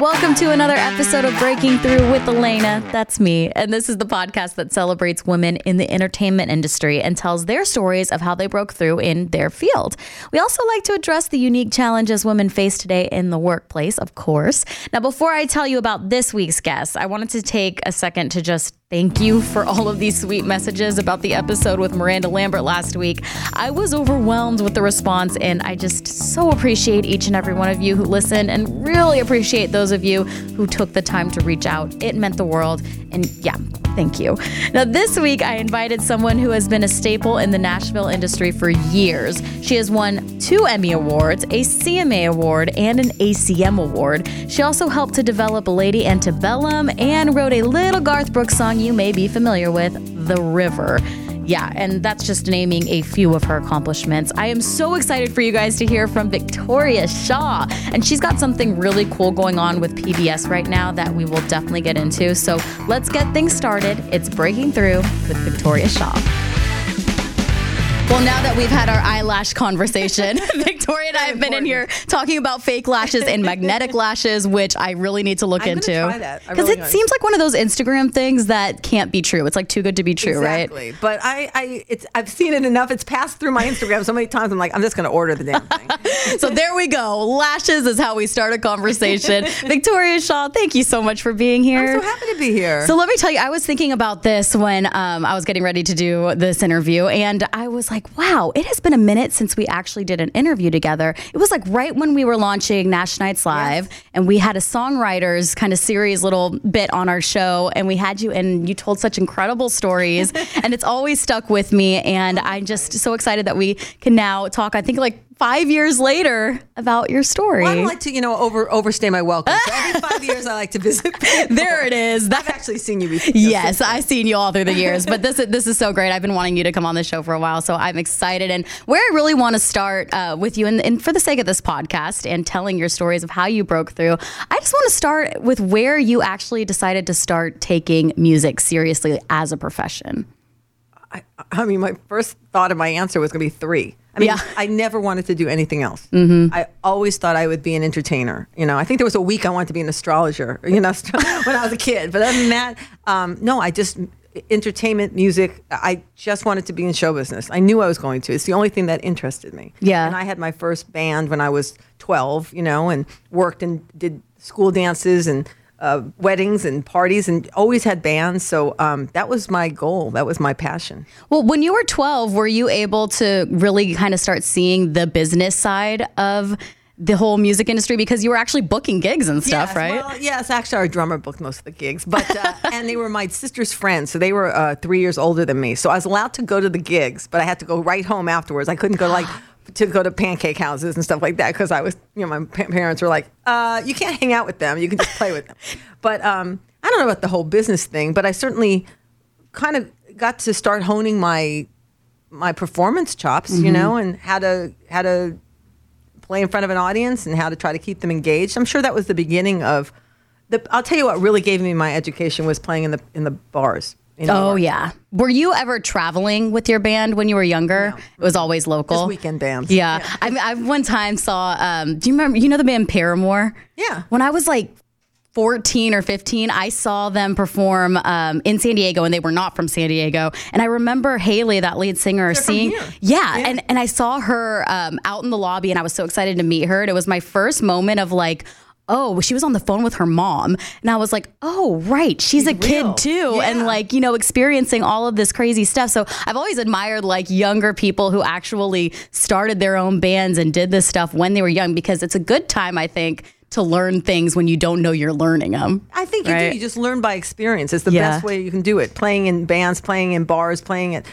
Welcome to another episode of Breaking Through with Elaina. That's me. And this is the podcast that celebrates women in the entertainment industry and tells their stories of how they broke through in their field. We also like to address the unique challenges women face today in the workplace, of course. Now, before I tell you about this week's guest, I wanted to take a second to just Thank you for all of these sweet messages about the episode with Miranda Lambert last week. I was overwhelmed with the response, and I just so appreciate each and every one of you who listened and really appreciate those of you who took the time to reach out. It meant the world. And yeah, thank you. Now, this week, I invited someone who has been a staple in the Nashville industry for years. She has won two Emmy Awards, a CMA Award, and an ACM Award. She also helped to develop Lady Antebellum and wrote a little Garth Brooks song you may be familiar with, The River. Yeah, and that's just naming a few of her accomplishments. I am so excited for you guys to hear from Victoria Shaw. And she's got something really cool going on with PBS right now that we will definitely get into. So let's get things started. It's Breaking Through with Victoria Shaw. Well, now that we've had our eyelash conversation, Victoria and I have been in here talking about fake lashes and magnetic lashes, which I really need to look I'm into. gonna try that. Because really it seems like one of those Instagram things that can't be true. It's like too good to be true, right? Exactly. But I, I, it's, I've seen it enough. It's passed through my Instagram so many times. I'm like, I'm just going to order the damn thing. So there we go. Lashes is how we start a conversation. Victoria Shaw, thank you so much for being here. I'm so happy to be here. So let me tell you, I was thinking about this when um, I was getting ready to do this interview, and I was like, wow, it has been a minute since we actually did an interview together. It was like right when we were launching Nash Nights Live, and we had a songwriters kind of series little bit on our show, and we had you, and you told such incredible stories, and it's always stuck with me. And I'm just so excited that we can now talk, I think like five years later, about your story. Well, I don't like to, you know, over overstay my welcome. So every five years, I like to visit. there it is. I've actually seen you before. Yes, I've seen you all through the years, but this is this is so great. I've been wanting you to come on the show for a while, so I'm excited. And where I really want to start uh, with you, and, and for the sake of this podcast and telling your stories of how you broke through, I just want to start with where you actually decided to start taking music seriously as a profession. I, I mean, my first thought of my answer was going to be three. I mean, Yeah. I never wanted to do anything else. Mm-hmm. I always thought I would be an entertainer. You know, I think there was a week I wanted to be an astrologer. You know, when I was a kid. But other than that, um, no, I just entertainment, music. I just wanted to be in show business. I knew I was going to. It's the only thing that interested me. Yeah. And I had my first band when I was 12. You know, and worked and did school dances and. Uh, weddings and parties and always had bands so um, that was my goal that was my passion Well, when you were 12, were you able to really kind of start seeing the business side of the whole music industry because you were actually booking gigs and stuff, yes, right? Well, yes, actually, our drummer booked most of the gigs, but uh, and they were my sister's friends, so they were uh, three years older than me. So I was allowed to go to the gigs, but I had to go right home afterwards. I couldn't go like to go to pancake houses and stuff like that because I was, you know, my pa- parents were like, uh, "You can't hang out with them. You can just play with them." But um, I don't know about the whole business thing, but I certainly kind of got to start honing my my performance chops, you know, and how to how to play in front of an audience and how to try to keep them engaged. I'm sure that was the beginning of the. I'll tell you what really gave me my education was playing in the in the bars. Oh yeah. Were you ever traveling with your band when you were younger? It was always local. Just weekend bands. Yeah. I mean, I one time saw. Um, do you remember? You know the band Paramore? Yeah. When I was like. 14 or 15, I saw them perform um, in San Diego, and they were not from San Diego. And I remember Haley, that lead singer, from seeing, yeah, Yeah. and and I saw her um, out in the lobby, and I was so excited to meet her. And it was my first moment of like, oh, she was on the phone with her mom, and I was like, oh, right, she's, a real. kid too, and like you know, experiencing all of this crazy stuff. So I've always admired like younger people who actually started their own bands and did this stuff when they were young because it's a good time, I think. To learn things when you don't know you're learning them. I think you Right. do. You just learn by experience. It's the Yeah. best way you can do it. Playing in bands, playing in bars, playing at.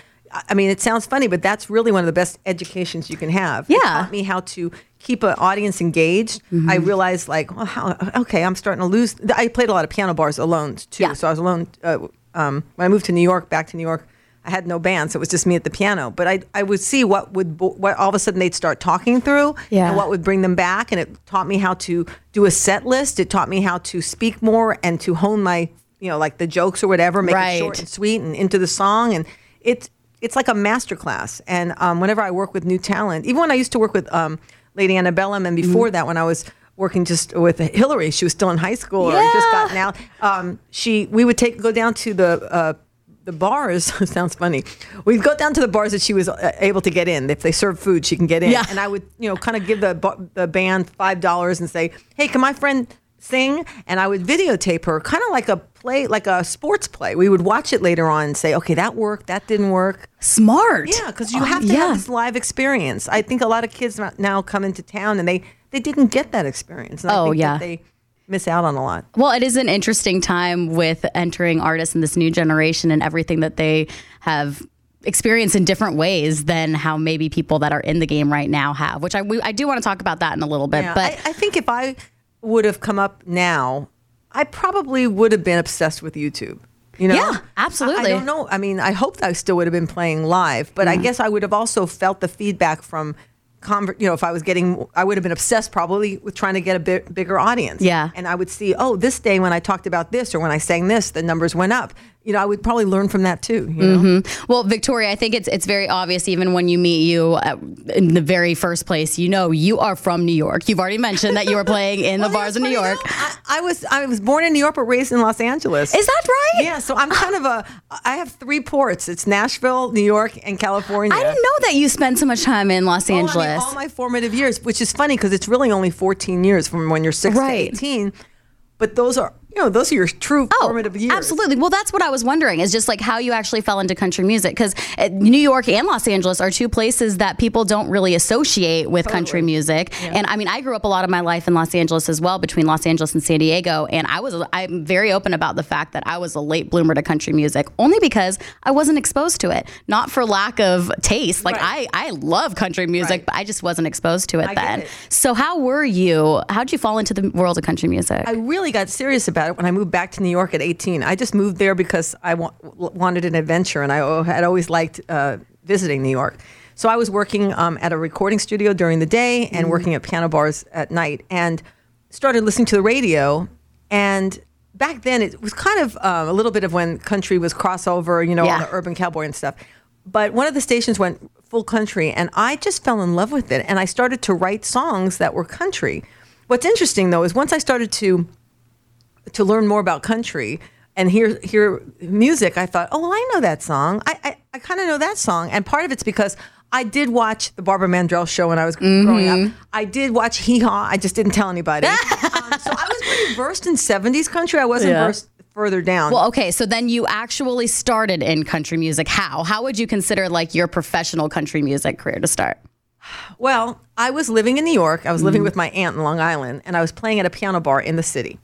I mean, it sounds funny, but that's really one of the best educations you can have. Yeah. Mm-hmm. taught me how to keep an audience engaged. I realized, like, well, how, okay, I'm starting to lose. I played a lot of piano bars alone too, Yeah. so I was alone. Uh, um, when I moved to New York, back to New York, I had no band, so it was just me at the piano. But I, I would see what would what all of a sudden they'd start talking through, Yeah. and what would bring them back, and it taught me how to do a set list. It taught me how to speak more and to hone my, you know, like the jokes or whatever, make it short and sweet and into the song, and it it's like a master class. And um, whenever I work with new talent, even when I used to work with um, Lady Antebellum, and before that, when I was working just with Hillary, she was still in high school or just gotten out. Um, she we would take go down to the. Uh, the bars sounds funny. We'd go down to the bars that she was uh, able to get in. If they serve food, she can get in. Yeah. And I would, you know, kind of give the the band five dollars and say, "Hey, can my friend sing?" And I would videotape her, kind of like a play, like a sports play. We would watch it later on and say, "Okay, that worked. That didn't work." Smart. Yeah, because you Oh, have to yeah. have this live experience. I think a lot of kids now come into town and they they didn't get that experience. And I Oh, think yeah. that they miss out on a lot. Well, it is an interesting time with entering artists in this new generation and everything that they have experienced in different ways than how maybe people that are in the game right now have. Which I we, I do want to talk about that in a little bit. Yeah, but I, I think if I would have come up now, I probably would have been obsessed with YouTube. You know? Yeah, absolutely. I, I don't know. I mean, I hope I still would have been playing live, but I guess I would have also felt the feedback from. Conver- you know, if I was getting, I would have been obsessed probably with trying to get a bit bigger audience. Yeah. And I would see, oh, this day when I talked about this or when I sang this, the numbers went up. You know, I would probably learn from that too. You know? Mm-hmm. Well, Victoria, I think it's it's very obvious even when you meet you at, in the very first place. You know, you are from New York. You've already mentioned that you were playing in the bars in New York. I, I was I was born in New York but raised in Los Angeles. Is that right? Yeah, so I'm kind of a. I have three ports. It's Nashville, New York, and California. I didn't know that you spent so much time in Los Oh, I mean, Angeles. all my formative years, which is funny because it's really only 14 years from when you're six Right. to 18. But those are, you know, those are your true oh, formative years. Oh, Absolutely. Well, that's what I was wondering is just like how you actually fell into country music because uh, New York and Los Angeles are two places that people don't really associate with country music. And I mean, I grew up a lot of my life in Los Angeles as well, between Los Angeles and San Diego. And I was, I'm very open about the fact that I was a late bloomer to country music only because I wasn't exposed to it, not for lack of taste. Like Right. I, I love country music, Right. but I just wasn't exposed to it I then. it. So how were you? How'd you fall into the world of country music? I really got serious about when I moved back to New York at 18. I just moved there because I wa- wanted an adventure, and I had always liked uh, visiting New York. So I was working um, at a recording studio during the day and working at piano bars at night, and started listening to the radio. And back then, it was kind of um, a little bit of when country was crossover, you know, Yeah. the urban cowboy and stuff. But one of the stations went full country, and I just fell in love with it. And I started to write songs that were country. What's interesting though is once I started to to learn more about country and hear hear music, I thought, oh, I know that song. I I, I kind of know that song, and part of it's because I did watch the Barbara Mandrell show when I was growing up. I did watch Hee Haw. I just didn't tell anybody. um, so I was pretty versed in '70s country. I wasn't Yeah. versed further down. Well, okay, so then you actually started in country music. How? How would you consider like your professional country music career to start? Well, I was living in New York. I was living with my aunt in Long Island, and I was playing at a piano bar in the city.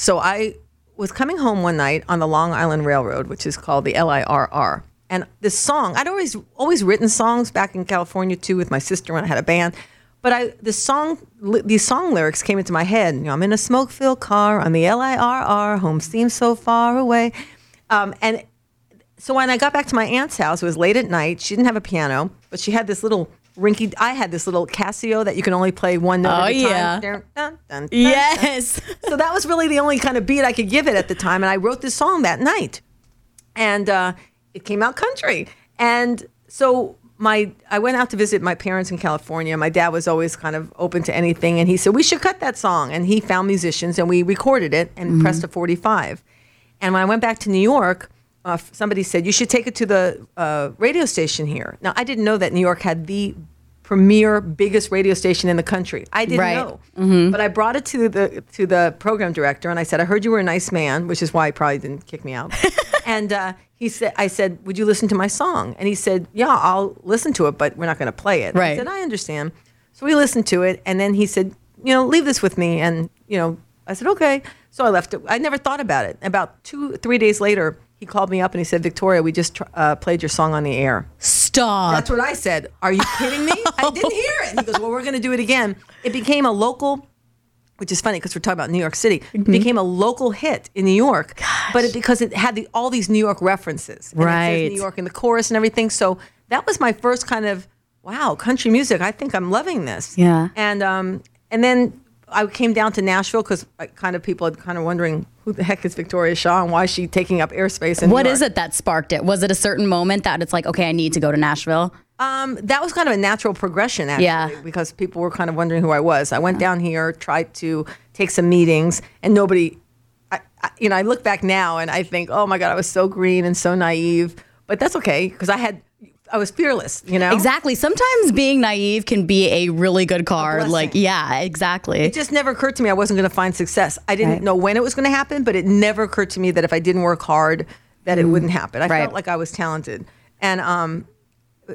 So I was coming home one night on the Long Island Railroad, which is called the LIRR. And this song, I'd always always written songs back in California too with my sister when I had a band. But I the song these song lyrics came into my head. You know, I'm in a smoke-filled car on the LIRR. Home seems so far away. Um, and so when I got back to my aunt's house, it was late at night. She didn't have a piano, but she had this little rinky. I had this little Casio that you can only play one note Oh, at a yeah. time. Dun, dun, dun. Yes. So that was really the only kind of beat I could give it at the time, and I wrote this song that night, and uh, it came out country. And so my I went out to visit my parents in California. My dad was always kind of open to anything, and he said we should cut that song. And he found musicians, and we recorded it and pressed a 45. And when I went back to New York, uh, somebody said you should take it to the uh, radio station here. Now I didn't know that New York had the premier biggest radio station in the country. I didn't Right. know. But I brought it to the to the program director and I said, I heard you were a nice man, which is why he probably didn't kick me out. and uh, he said, I said, would you listen to my song? And he said, Yeah, I'll listen to it, but we're not going to play it. I Right. said, I understand. So we listened to it, and then he said, you know, leave this with me, and you know, I said, okay. So I left it. I never thought about it. About two, three days later, he called me up and he said, Victoria, we just tr- uh, played your song on the air. Stop. That's what I said. Are you kidding me? I didn't hear it. He goes, Well, we're going to do it again. It became a local, which is funny because we're talking about New York City. It became a local hit in New York, but it, because it had the, all these New York references. And it Right. New York in the chorus and everything. So that was my first kind of, wow, country music. I think I'm loving this. Yeah. And, um, and then I came down to Nashville because kind of people had kind of wondering who the heck is Victoria Shaw and why is she taking up airspace? In What is it that sparked it? Was it a certain moment that it's like, okay, I need to go to Nashville? Um, that was kind of a natural progression, actually, Yeah. because people were kind of wondering who I was. I went down here, tried to take some meetings, and nobody. I, I, you know, I look back now and I think, oh my God, I was so green and so naive. But that's okay because I had, I was fearless. You know, Exactly. Sometimes being naive can be a really good card. Like, yeah, exactly. It just never occurred to me I wasn't going to find success. I didn't Right. know when it was going to happen, but it never occurred to me that if I didn't work hard, that it wouldn't happen. I Mm. Right. felt like I was talented, and um,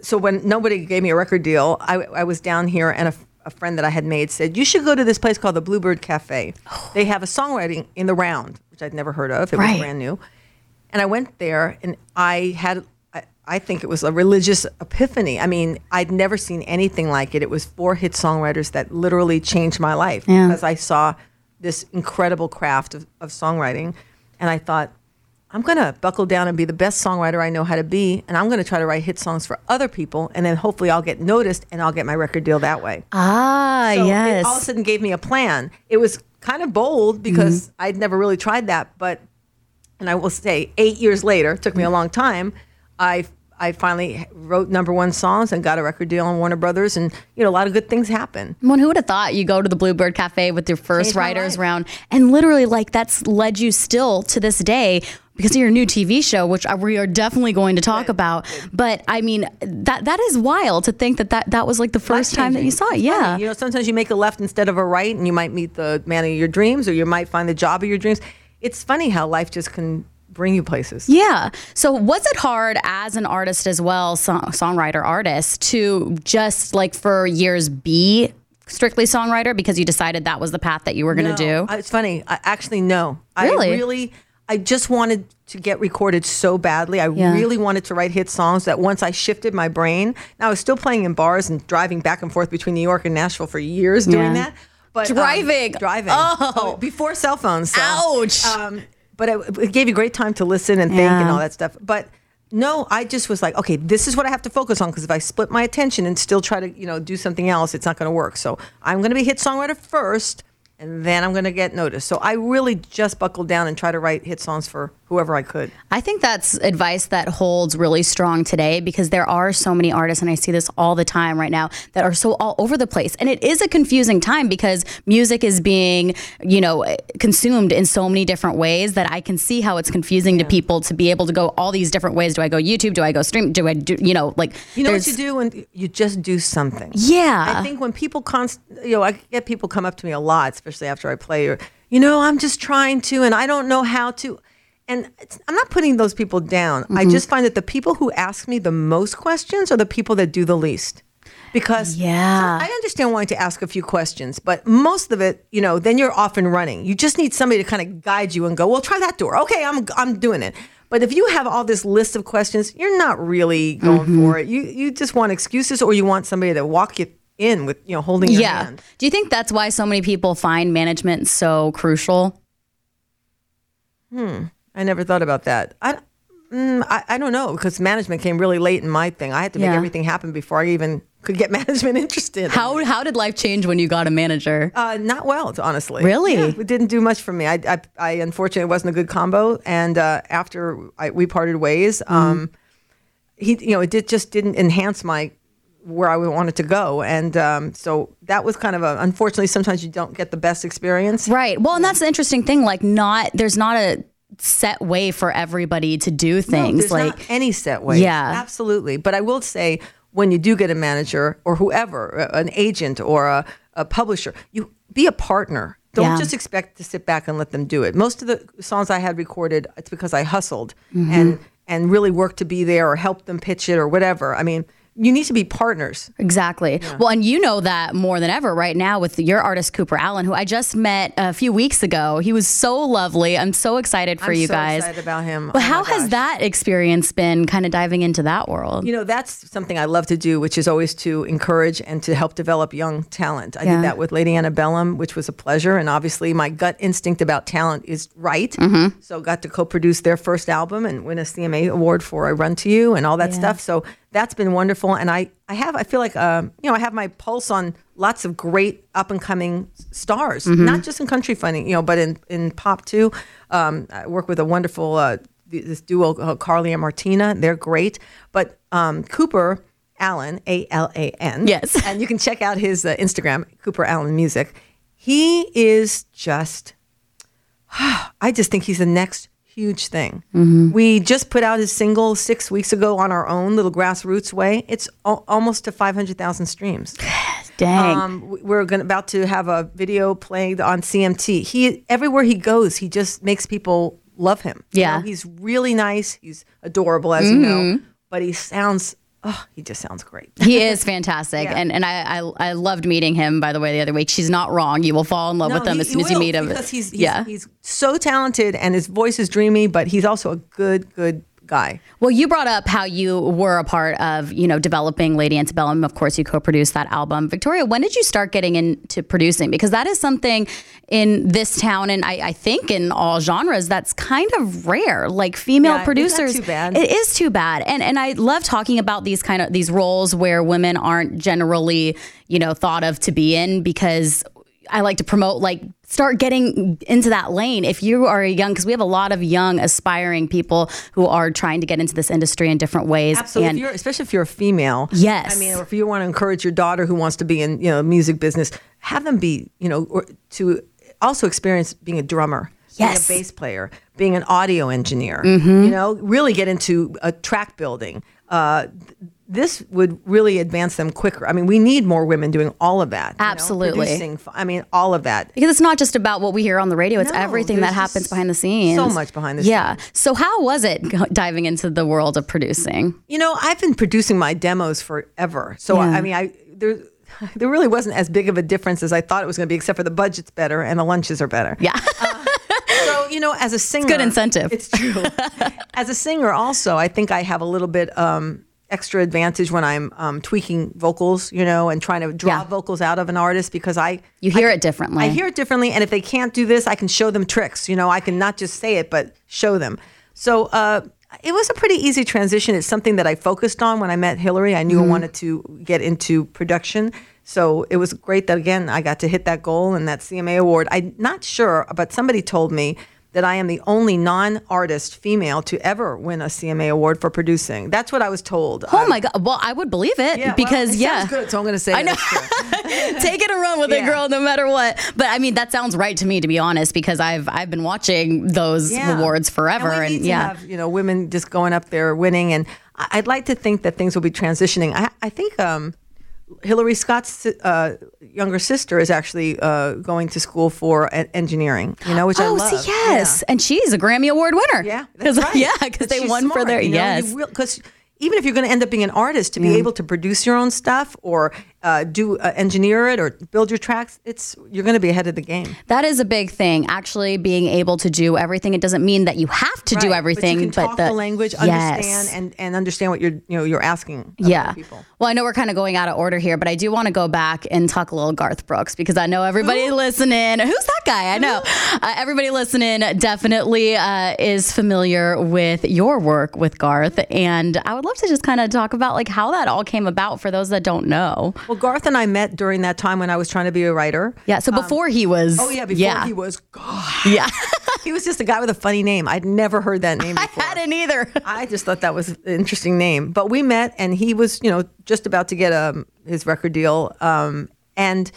so when nobody gave me a record deal, I, I was down here, and a, a friend that I had made said you should go to this place called the Bluebird Cafe. They have a songwriting in the round, which I'd never heard of. It Right. was brand new, and I went there, and I had. I, think it was a religious epiphany. I mean, I'd never seen anything like it. It was four hit songwriters that literally changed my life Yeah. because I saw this incredible craft of, of songwriting. And I thought, I'm going to buckle down and be the best songwriter I know how to be. And I'm going to try to write hit songs for other people. And then hopefully I'll get noticed and I'll get my record deal that way. ah, So yes. It all of a sudden gave me a plan. It was kind of bold because Mm-hmm. I'd never really tried that. But, and I will say, eight years later, it took me a long time, I I finally wrote number one songs and got a record deal on Warner Brothers, and you know a lot of good things happen. One who would have thought you go to the Bluebird Cafe with your first Changed writers round, and literally like that's led you still to this day because of your new TV show, which uh, we are definitely going to talk about. But I mean, that that is wild to think that that, that was like the first time that you saw it. Yeah. funny. You know, sometimes you make a left instead of a right, and you might meet the man of your dreams, or you might find the job of your dreams. It's funny how life just can bring you places. Yeah. So was it hard as an artist as well, song, songwriter artist, to just like for years be strictly songwriter because you decided that was the path that you were going to No, do? It's funny. I, actually, no. Really? I really, I just wanted to get recorded so badly. I Yeah. really wanted to write hit songs that once I shifted my brain, now I was still playing in bars and driving back and forth between New York and Nashville for years doing Yeah. that. But um, Driving. driving. Oh. before cell phones. so, Ouch. Um, but it, it gave you great time to listen and think Yeah. and all that stuff. But no, I just was like, okay, this is what I have to focus on because if I split my attention and still try to, you know, do something else, it's not going to work. So I'm going to be hit songwriter first, and then I'm going to get noticed. So I really just buckled down and try to write hit songs for whoever I could. I think that's advice that holds really strong today because there are so many artists, and I see this all the time right now, that are so all over the place. And it is a confusing time because music is being, you know, consumed in so many different ways that I can see how it's confusing to people to be able to go all these different ways. Do I go YouTube? Do I go stream? Do I do, you know, like, You know what you do when you just do something. Yeah. I think when people const, you know, I get people come up to me a lot, especially after I play, or you know, I'm just trying to, and I don't know how to. And it's, I'm not putting those people down. Mm-hmm. I just find that the people who ask me the most questions are the people that do the least. Because Yeah. I understand wanting to ask a few questions, but most of it, you know, then you're off and running. You just need somebody to kind of guide you and go, well, try that door. Okay, I'm I'm doing it. But if you have all this list of questions, you're not really going Mm-hmm. for it. You you just want excuses, or you want somebody to walk you in with you know holding your yeah. hand. Do you think that's why so many people find management so crucial? Hmm. I never thought about that. I, mm, I I don't know because management came really late in my thing. I had to make Yeah. everything happen before I even could get management interested. How, how did life change when you got a manager? Uh, not well, honestly. Really? Yeah, it didn't do much for me. I, I, I unfortunately it wasn't a good combo, and uh, after I, we parted ways, Mm-hmm. um, he, you know, it did just didn't enhance my where I wanted to go, and um, so that was kind of a. Unfortunately, sometimes you don't get the best experience. Right. Well, and that's the interesting thing. Like, not there's not a set way for everybody to do things. there's like, not any set way. Yeah. absolutely. But I will say, when you do get a manager or whoever, an agent or a, a publisher, you be a partner. Don't Yeah. just expect to sit back and let them do it. Most of the songs I had recorded, it's because I hustled Mm-hmm. and and really worked to be there or help them pitch it or whatever. I mean, you need to be partners. Exactly. Well, and you know that more than ever right now with your artist Cooper Alan, who I just met a few weeks ago. He was so lovely. I'm so excited for I'm you so guys. excited about him. But Oh how has that experience been kind of diving into that world? You know, that's something I love to do, which is always to encourage and to help develop young talent. I Yeah. did that with Lady Antebellum, which was a pleasure. And obviously, my gut instinct about talent is right. Mm-hmm. So, got to co produce their first album and win a CMA award for I Run to You and all that stuff. So, that's been wonderful. And I, I have, I feel like, um, you know, I have my pulse on lots of great up and coming stars, not just in country funny, you know, but in, in pop too. Um, I work with a wonderful, uh, this duo, uh, Carly and Martina. They're great. But um, Cooper Alan, A L A N. Yes. And you can check out his uh, Instagram, Cooper Alan Music. He is just, I just think he's the next huge thing. We just put out his single six weeks ago on our own little grassroots way. It's al- almost to 500,000 streams. Dang. Um, we're going about to have a video played on CMT. He everywhere he goes, he just makes people love him. You Yeah. know, he's really nice. He's adorable, as you know, but he sounds. Oh, he just sounds great. he is fantastic, Yeah. and and I, I I loved meeting him. By the way, the other week, she's not wrong. You will fall in love with him as soon as you meet him. because he's, he's yeah. he's so talented and his voice is dreamy, but he's also a good good guy. Well, you brought up how you were a part of, you know, developing Lady Antebellum. Of course, you co-produced that album. Victoria, when did you start getting into producing? Because that is something in this town, and I, I think in all genres, that's kind of rare. Like female Yeah, producers, too bad. it is too bad. And and I love talking about these kind of these roles where women aren't generally, you know, thought of to be in because I like to promote like start getting into that lane if you are a young because we have a lot of young aspiring people who are trying to get into this industry in different ways Absolutely, and if you're, especially if you're a female. Yes. I mean, or if you want to encourage your daughter who wants to be in you know music business, have them be you know or to also experience being a drummer. Yes. Being a bass player, being an audio engineer, you know, really get into a track building. Uh, this would really advance them quicker. I mean, we need more women doing all of that. you know, Absolutely. I mean, all of that. because it's not just about what we hear on the radio it's No, everything that happens behind the scenes so much behind the scenes. yeah so how was it diving into the world of producing You know, I've been producing my demos forever. So I, Yeah. I mean, I there there really wasn't as big of a difference as I thought it was going to be, except for the budget's better and the lunches are better. yeah So you know, as a singer, it's good incentive. It's true. as a singer, also, I think I have a little bit um, extra advantage when I'm um, tweaking vocals, you know, and trying to draw Yeah. vocals out of an artist because I you hear it differently I hear it differently, and if they can't do this, I can show them tricks. You know, I can not just say it, but show them. So uh, it was a pretty easy transition. It's something that I focused on when I met Hillary. I knew I wanted to get into production. So it was great that again I got to hit that goal and that CMA award. I'm not sure, but somebody told me that I am the only non-artist female to ever win a CMA award for producing. That's what I was told. oh my god well i would believe it Yeah, well, because it yeah sounds good, so I'm going to say I know. Take it and run with it, Yeah. girl, no matter what. But I mean, that sounds right to me, to be honest, because I've I've been watching those Yeah. awards forever, And, and, we need to yeah, have, you know, women just going up there winning, and I'd like to think that things will be transitioning. I, I think um, Hillary Scott's uh, younger sister is actually uh, going to school for engineering. You know, which I oh, love. see, yes, and she's a Grammy Award winner. Yeah, because right. yeah, because they won for their you know, yes. Because even if you're going to end up being an artist, to be able to produce your own stuff or uh, do uh, engineer it or build your tracks, it's you're going to be ahead of the game. That is a big thing. Actually, being able to do everything. It doesn't mean that you have to do everything, but you can talk the, language, Yes. understand, and, and understand what you're you know you're asking. Yeah. people. Well, I know we're kind of going out of order here, but I do want to go back and talk a little Garth Brooks because I know everybody listening. Who's that guy? I know uh, everybody listening definitely uh, is familiar with your work with Garth, and I would love to just kind of talk about like how that all came about for those that don't know. Well, Garth and I met during that time when I was trying to be a writer. Yeah. So before he was. Oh yeah, before yeah. he was God. yeah. He was just a guy with a funny name. I'd never heard that name I hadn't either. I just thought that was an interesting name. But we met, and he was, you know, just about to get um, his record deal. Um, and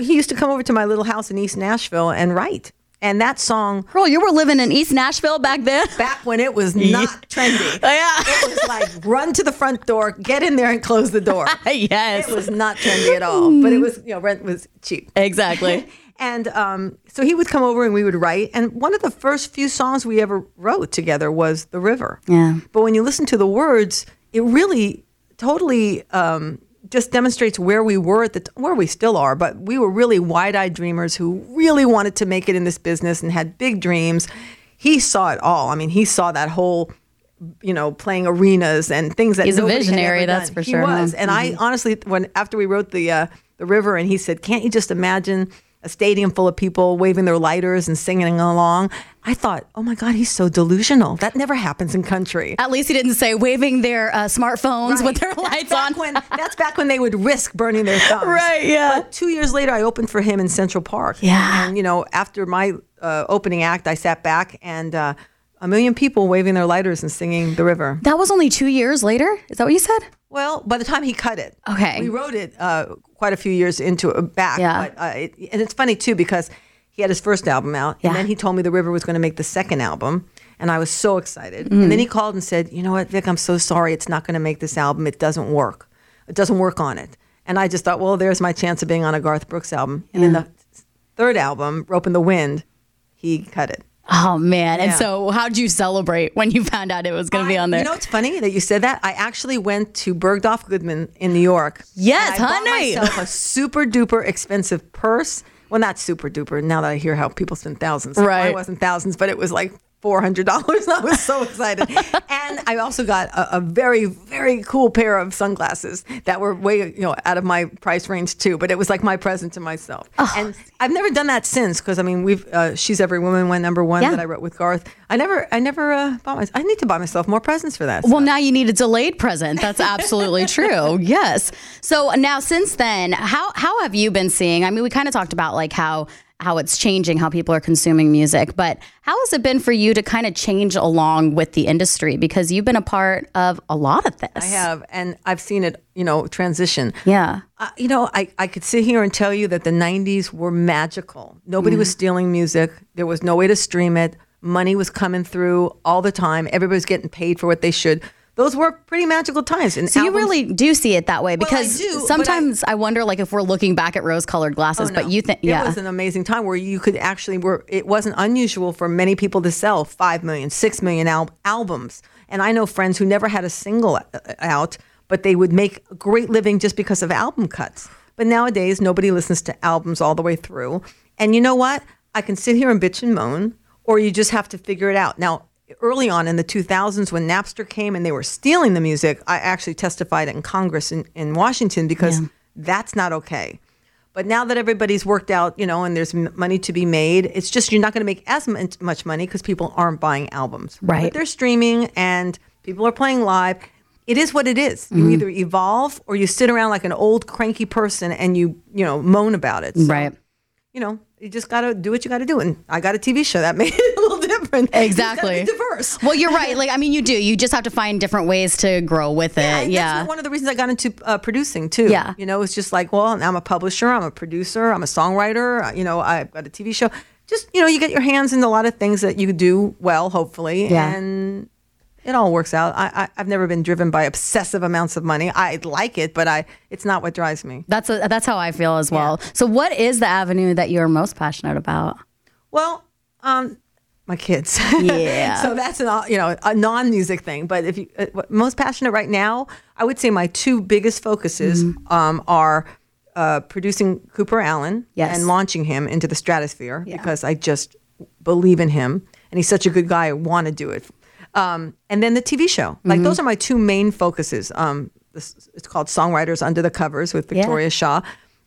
he used to come over to my little house in East Nashville and write. And that song, Girl, you were living in East Nashville back then. back when it was not trendy, Yeah. it was like run to the front door, get in there, and close the door. yes. It was not trendy at all, but it was, you know, rent was cheap. exactly. And um, so he would come over and we would write. And one of the first few songs we ever wrote together was The River. Yeah. But when you listen to the words, it really totally um, just demonstrates where we were at the t- where we still are. But we were really wide-eyed dreamers who really wanted to make it in this business and had big dreams. He saw it all. I mean, he saw that whole you know, playing arenas and things that He's a visionary, that's done. for he sure, huh? was, and I honestly, when after we wrote the uh, the river, and he said, "Can't you just imagine a stadium full of people waving their lighters and singing along. I thought, oh my God, he's so delusional. That never happens in country. At least he didn't say waving their uh, smartphones with their lights on. When, that's back when they would risk burning their thumbs. Right, yeah. But two years later, I opened for him in Central Park. Yeah. And, you know, after my uh, opening act, I sat back and uh, a million people waving their lighters and singing The River. that was only two years later. Is that what you said? Well, by the time he cut it, Okay. we wrote it uh, quite a few years into it back. Yeah. But, uh, it, and it's funny too because he had his first album out, Yeah. and then he told me The River was going to make the second album, and I was so excited. Mm. And then he called and said, "You know what, Vic? I'm so sorry. It's not going to make this album. It doesn't work. It doesn't work on it." And I just thought, well, there's my chance of being on a Garth Brooks album. And then the third album, Ropin' the Wind, he cut it. Oh man! And so, how'd you celebrate when you found out it was going to be on there? You know, it's funny that you said that. I actually went to Bergdorf Goodman in New York. Yes, I bought myself a super duper expensive purse. Well, not super duper. Now that I hear how people spend thousands, Right. It wasn't thousands, but it was like four hundred dollars. I was so excited, and I also got a, a very very cool pair of sunglasses that were way you know out of my price range too. But it was like my present to myself, Oh. and I've never done that since because I mean we've uh, she's every woman went number one Yeah. that I wrote with Garth. I never I never uh, bought my. I need to buy myself more presents for that. Well, now you need a delayed present. That's absolutely true. Yes. So now, since then, how how have you been seeing? I mean, we kind of talked about like how how it's changing how people are consuming music, but how has it been for you to kind of change along with the industry because you've been a part of a lot of this. I have, and I've seen it, you know, transition. Yeah. Uh, you know, I, I could sit here and tell you that the 90s were magical. Nobody was stealing music, there was no way to stream it, money was coming through all the time, everybody was getting paid for what they should. Those were pretty magical times. And So you really do see it that way because do, but I- sometimes I, wonder like if we're looking back at rose-colored glasses, Oh, but you think yeah, it was an amazing time where you could actually were it wasn't unusual for many people to sell 5 million 6 million al- albums. And i know friends who never had a single uh, out but they would make a great living just because of album cuts. But nowadays nobody listens to albums all the way through. And you know what? I can sit here and bitch and moan or you just have to figure it out. Now early on in the 2000s when napster came and they were stealing the music i actually testified in congress in, in washington because that's not okay but now that everybody's worked out, you know, and there's money to be made, it's just you're not going to make as much money because people aren't buying albums. Right. But they're streaming and people are playing live. It is what it is. Mm-hmm. You either evolve or you sit around like an old cranky person and you, you know, moan about it. So, right. You know, you just got to do what you got to do. And I got a TV show that made it a little different. Exactly. Diverse. Well, you're right. Like I mean, you do. You just have to find different ways to grow with it. Yeah. That's one of the reasons I got into uh, producing too. Yeah. You know, it's just like, well, I'm a publisher, I'm a producer, I'm a songwriter. uh, You know, I've got a TV show. Just you know, you get your hands in a lot of things that you do well, hopefully, Yeah. and it all works out. I, I I've never been driven by obsessive amounts of money. I like it, but I it's not what drives me. That's a, that's how I feel as well. So, what is the avenue that you're most passionate about? Well, um, my kids. Yeah. so that's an you know a non-music thing. But if you uh, most passionate right now, I would say my two biggest focuses Mm-hmm. um, are uh, producing Cooper Alan Yes. and launching him into the stratosphere because I just believe in him and he's such a good guy. I want to do it. Um, and then the TV show. Like Mm-hmm. those are my two main focuses. Um, this, it's called Songwriters Under the Covers with Victoria Shaw.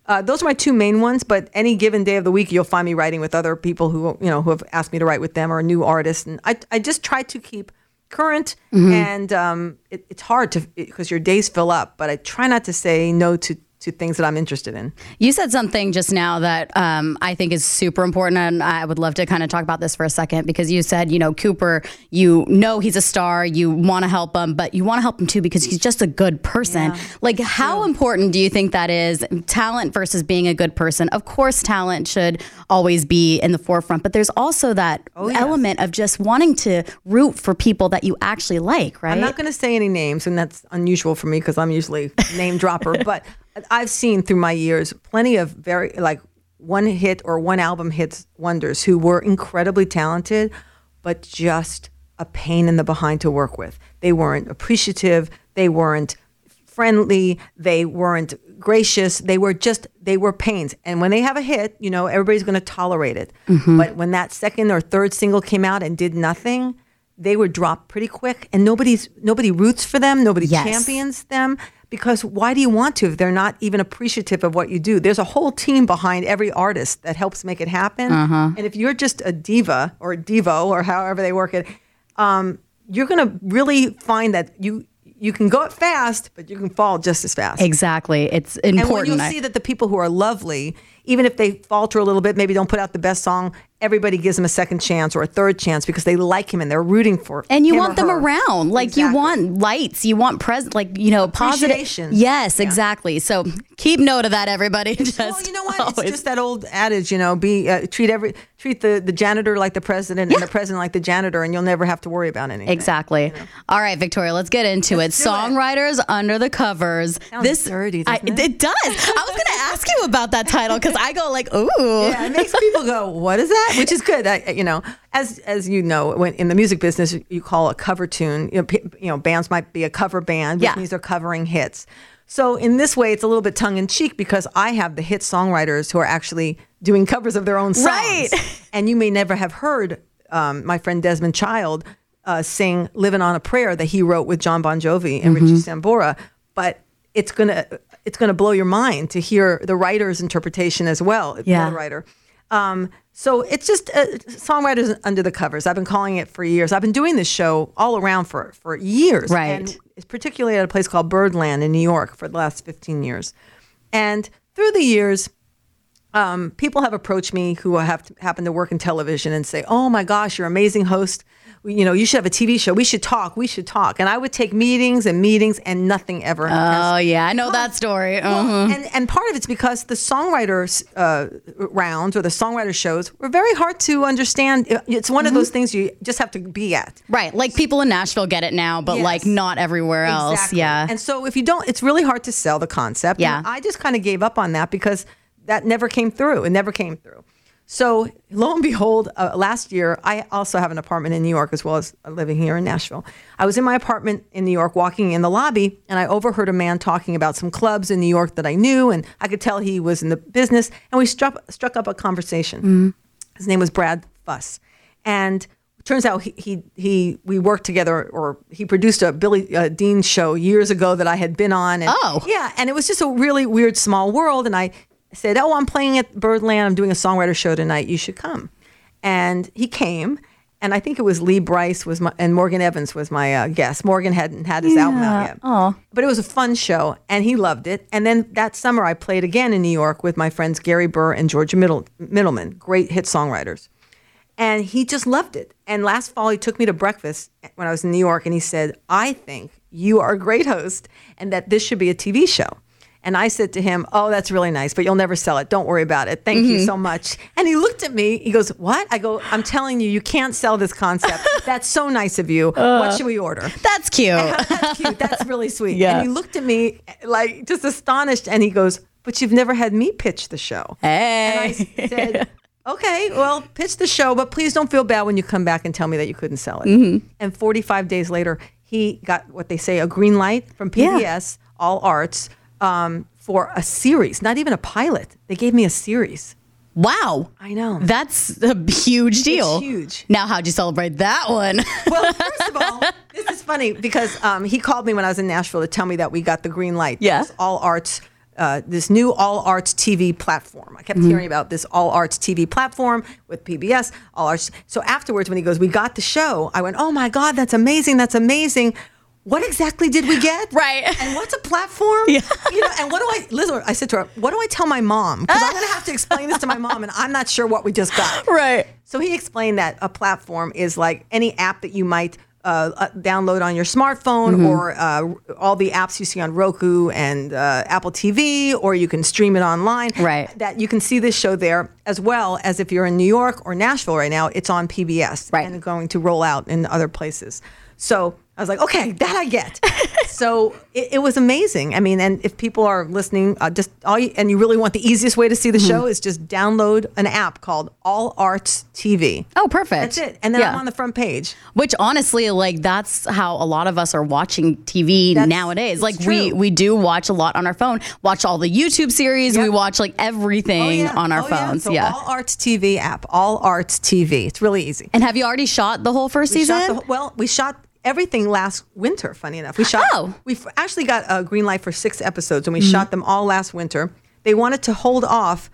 Uh, those are my two main ones. But any given day of the week, you'll find me writing with other people who you know who have asked me to write with them or new artists. And I I just try to keep current. And um, it, it's hard to because your days fill up. But I try not to say no to to things that I'm interested in. You said something just now that um, I think is super important, and I would love to kind of talk about this for a second because you said, you know, Cooper, you know he's a star, you want to help him, but you want to help him too because he's just a good person. like, how important do you think that is? Talent versus being a good person. Of course, talent should always be in the forefront, but there's also that Oh, yes. element of just wanting to root for people that you actually like, right? I'm not going to say any names, and that's unusual for me because I'm usually name dropper. but I've seen through my years plenty of very like one hit or one album hits wonders who were incredibly talented, but just a pain in the behind to work with. They weren't appreciative. They weren't friendly. They weren't gracious. They were just they were pains. And when they have a hit, you know everybody's going to tolerate it. Mm-hmm. But when that second or third single came out and did nothing, they were dropped pretty quick. And nobody's nobody roots for them. Nobody Yes. champions them. Because why do you want to if they're not even appreciative of what you do? There's a whole team behind every artist that helps make it happen. Uh-huh. And if you're just a diva or a divo or however they work it, um, you're going to really find that you you can go fast, but you can fall just as fast. Exactly. It's important. And when you'll I- see that the people who are lovely, even if they falter a little bit, maybe don't put out the best song, everybody gives them a second chance or a third chance because they like him and they're rooting for him. and you him want them her. around like you want lights you want present like you know positive yes exactly so keep note of that everybody just Well, you know what? It's just that old adage, you know, be uh, treat every treat the, the janitor like the president and the president like the janitor, and you'll never have to worry about anything. Exactly. All right, Victoria, let's get into it. do it. Songwriters under the covers. Sounds dirty, I, doesn't it? does. I was going to ask you about that title because I go like, ooh. Yeah, it makes people go, "What is that?" Which is good. I, you know, as as you know, when in the music business, you call a cover tune. You know, p- you know bands might be a cover band, which Yeah. means they're covering hits. So in this way, it's a little bit tongue in cheek because I have the hit songwriters who are actually doing covers of their own songs. Right. And you may never have heard um, my friend Desmond Child uh, sing "Living on a Prayer" that he wrote with John Bon Jovi and Richie Sambora, but it's gonna it's gonna blow your mind to hear the writer's interpretation as well. Yeah. other writer. Um, so it's just uh, songwriters under the covers. I've been calling it for years. I've been doing this show all around for for years, Right. And it's particularly at a place called Birdland in New York for the last fifteen years. And through the years, um, people have approached me who have to, happen to work in television and say, "Oh my gosh, you're an amazing host. You know, you should have a TV show. We should talk. We should talk." And I would take meetings and meetings, and nothing ever. Oh, yeah. I know that story. Uh-huh. and and part of it's because the songwriters uh, rounds or the songwriter shows were very hard to understand. It's one of Mm-hmm. those things you just have to be at. Right. Like people in Nashville get it now, but Yes. like not everywhere else. Exactly. Yeah. And so if you don't, it's really hard to sell the concept. Yeah. And I just kind of gave up on that because that never came through. It never came through. So lo and behold, uh, last year I also have an apartment in New York as well as living here in Nashville. I was in my apartment in New York, walking in the lobby, and I overheard a man talking about some clubs in New York that I knew, and I could tell he was in the business. And we struck struck up a conversation. His name was Brad Fuss, and it turns out he, he he we worked together, or he produced a Billy uh, Dean show years ago that I had been on. And, Oh. yeah, and it was just a really weird small world. And I said, "Oh, I'm playing at Birdland. I'm doing a songwriter show tonight. You should come." And he came. And I think it was Lee Brice was my, and Morgan Evans was my uh, guest. Morgan hadn't had his album out yet. Oh. But it was a fun show, and he loved it. And then that summer, I played again in New York with my friends Gary Burr and Georgia Middle, Middleman, great hit songwriters. And he just loved it. And last fall, he took me to breakfast when I was in New York, and he said, I think you are a great host and that this should be a TV show. And I said to him, Oh, that's really nice, but you'll never sell it. Don't worry about it. Thank you so much. And he looked at me. He goes, What? I go, I'm telling you, you can't sell this concept. That's so nice of you. what should we order? That's cute. That's cute. That's really sweet. Yeah. And he looked at me like just astonished and he goes, But you've never had me pitch the show. And I said, Okay, well, pitch the show, but please don't feel bad when you come back and tell me that you couldn't sell it. Mm-hmm. And 45 days later, he got what they say a green light from Yeah. PBS, All Arts, um, for a series, not even a pilot. They gave me a series. Wow. I know. That's a huge deal. huge. Now, how'd you celebrate that one? Well, first of all, this is funny because um, he called me when I was in Nashville to tell me that we got the green light. Yeah. This all arts, uh, this new all arts TV platform. I kept hearing about this all arts TV platform with PBS, all arts. So afterwards, when he goes, we got the show, I went, oh my God, that's amazing. That's amazing. What exactly did we get? Right. And what's a platform? Yeah. You know, and what do I, Liz, I said to her, what do I tell my mom? Because I'm going to have to explain this to my mom, and I'm not sure what we just got. right. So he explained that a platform is like any app that you might uh, uh, download on your smartphone Mm-hmm. or uh, all the apps you see on Roku and uh, Apple TV, or you can stream it online. Right. That you can see this show there as well as if you're in New York or Nashville right now, it's on PBS Right. and going to roll out in other places. So I was like, okay, that I get. so it, it was amazing. I mean, and if people are listening, uh, just all you, and you really want the easiest way to see the Mm-hmm. show is just download an app called All Arts TV. Oh, perfect. That's it. And then Yeah. I'm on the front page. Which honestly, like that's how a lot of us are watching TV That's- nowadays. Like we we do watch a lot on our phone. Watch all the YouTube series. Yep. We watch like everything on our Oh, phones. So Yeah. All Arts TV app. All Arts TV. It's really easy. and have you already shot the whole first We season? the, well, we shot everything last winter. Funny enough, we shot. Oh. we actually got a green light for six episodes, and we shot them all last winter. They wanted to hold off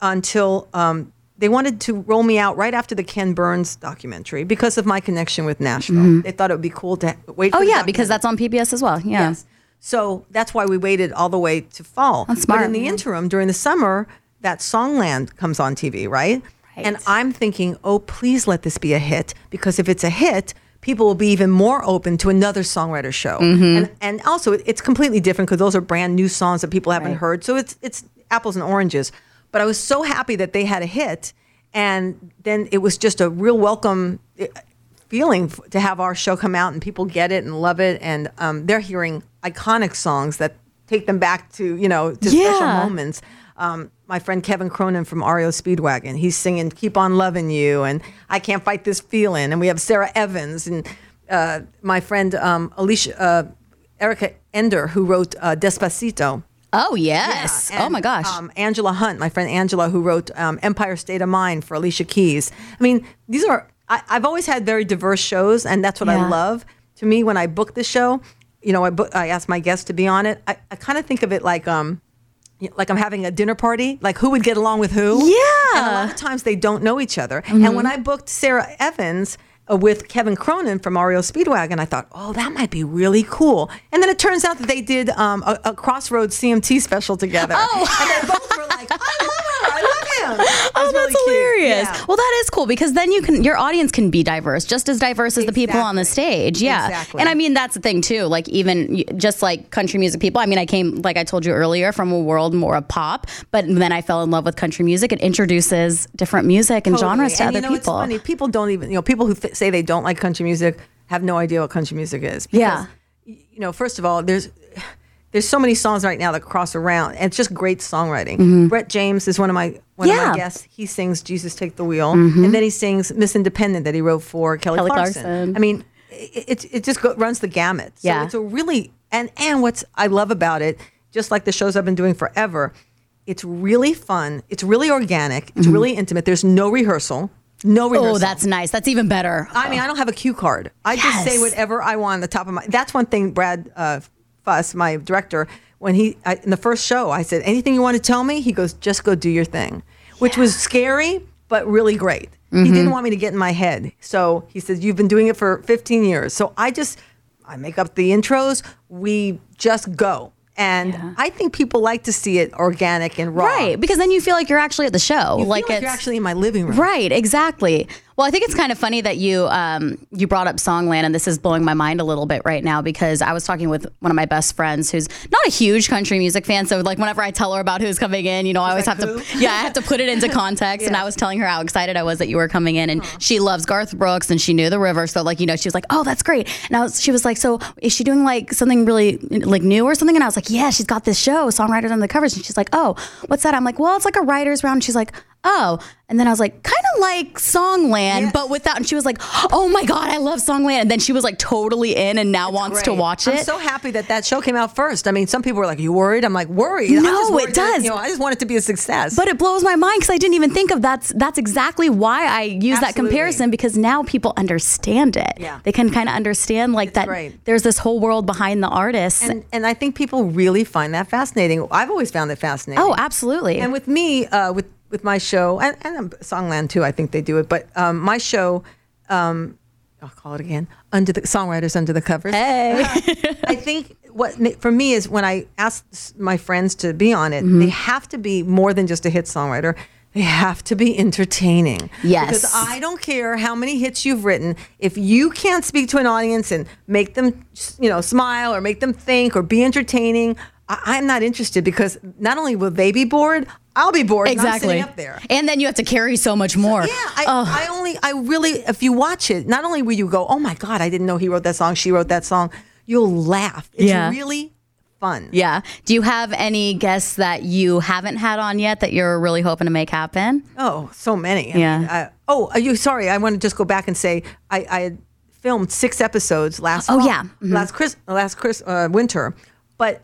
until um, they wanted to roll me out right after the Ken Burns documentary because of my connection with Nashville. They thought it would be cool to wait. Oh for the yeah, because that's on PBS as well. Yeah. Yes. So that's why we waited all the way to fall. That's smart. But in the interim, during the summer, that Songland comes on TV, right? Right. And I'm thinking, oh, please let this be a hit because if it's a hit, people will be even more open to another songwriter show. Mm-hmm. And and also, it's completely different because those are brand new songs that people haven't Right. heard. So it's it's apples and oranges. But I was so happy that they had a hit, and then it was just a real welcome eh, feeling to have our show come out and people get it and love it, and um, they're hearing iconic songs that take them back to you know to special moments. Um, my friend Kevin Cronin from REO Speedwagon, he's singing "Keep on Loving You" and "I Can't Fight This Feeling," and we have Sara Evans and uh, my friend um, Alicia uh, Erika Ender who wrote uh, "Despacito." Oh yes. Yeah, oh my gosh. Um, Angela Hunte, my friend Angela, who wrote um, Empire State of Mind for Alicia Keys. I mean, these are, I, I've always had very diverse shows, and that's what Yeah. I love. To me, when I book the show, you know, I, book, I ask my guests to be on it. I, I kind of think of it like, um, like I'm having a dinner party, like who would get along with who. Yeah. Mm-hmm. And a lot of times they don't know each other. And when I booked Sara Evans with Kevin Cronin from REO Speedwagon, I thought, oh, that might be really cool. And then it turns out that they did um, a, a Crossroads CMT special together. Oh. And they both were like, I love her. I love him. It Oh, that's really hilarious. Yeah. Well, that is cool because then you can your audience can be diverse, just as diverse as the people on the stage. Yeah, Exactly. and I mean that's the thing too. Like even just like country music people. I mean, I came like I told you earlier from a world more of pop, but then I fell in love with country music. It introduces different music and Totally. genres to and other you know, people. It's funny. People don't even, you know, people who th- say they don't like country music have no idea what country music is. Yeah. You know, first of all, there's there's so many songs right now that cross around, and it's just great songwriting. Brett James is one of my one of Mm-hmm. Yeah. Mm-hmm. my guests. He sings "Jesus Take the Wheel," and then he sings "Miss Independent" that he wrote for Kelly, Kelly Clarkson. Clarkson. I mean, it it, it just go, runs the gamut. So Yeah. it's a really and and what's I love about it, just like the shows I've been doing forever, it's really fun. It's really organic. It's really intimate. There's no rehearsal. No rehearsal. Mm-hmm. oh, that's nice. That's even better. I mean, I don't have a cue card. I just say whatever I want on the top of my. That's one thing. Brad uh, Fuss, my director, when he I, in the first show, I said, "Anything you want to tell me?" He goes, "Just go do your thing," which was scary but really great. He Mm-hmm. didn't want me to get in my head, so he says, "You've been doing it for 15 years." So I just I make up the intros. We just go. And I think people like to see it organic and raw. right, because then you feel like you're actually at the show. You feel like like it's you're actually in my living room. Right, exactly. Well, I think it's kind of funny that you um, you brought up Songland, and this is blowing my mind a little bit right now because I was talking with one of my best friends who's not a huge country music fan. So, like, whenever I tell her about who's coming in, you know, I always have "Who?" to, yeah, I have to put it into context. And I was telling her how excited I was that you were coming in, and she loves Garth Brooks, and she knew the river, so like, you know, she was like, oh, that's great. And I was, she was like, so is she doing like something really like new or something? And I was like, yeah, she's got this show, Songwriters on the Covers, and she's like, oh, what's that? I'm like, well, it's like a writers round. She's like, oh. And then I was like, kind of like Songland, Yes. but without. And she was like, oh my God, I love Songland. And then she was like totally in and now wants to watch it. I'm so happy that that show came out first. I mean, some people were like, "You worried?" I'm like, "Worried." No, just it worried that, does. you know, I just want it to be a success. but it blows my mind because I didn't even think of that's that's exactly why I use that comparison because now people understand it. Yeah. They can kind of understand like that great. there's this whole world behind the artists. and and I think people really find that fascinating. I've always found it fascinating. oh, absolutely. And with me, uh, with with my show, and, and Songland too, I think they do it. But um, my show, um, I'll call it again, under the songwriters under the covers. hey. I think what for me is when I ask my friends to be on it, Mm-hmm. they have to be more than just a hit songwriter. They have to be entertaining. Yes. Because I don't care how many hits you've written, if you can't speak to an audience and make them, you know, smile or make them think or be entertaining, I- I'm not interested because not only will they be bored, I'll be bored. exactly. up there. And then you have to carry so much more. Yeah, I, I only, I really, if you watch it, not only will you go, oh my God, I didn't know he wrote that song, she wrote that song, you'll laugh. It's Yeah. really fun. Yeah. Do you have any guests that you haven't had on yet that you're really hoping to make happen? Oh, so many. I Yeah. mean, uh, oh, are you sorry? I want to just go back and say I, I filmed six episodes last. Oh, fall, yeah. Mhm. last Chris, last Chris, uh, winter, but.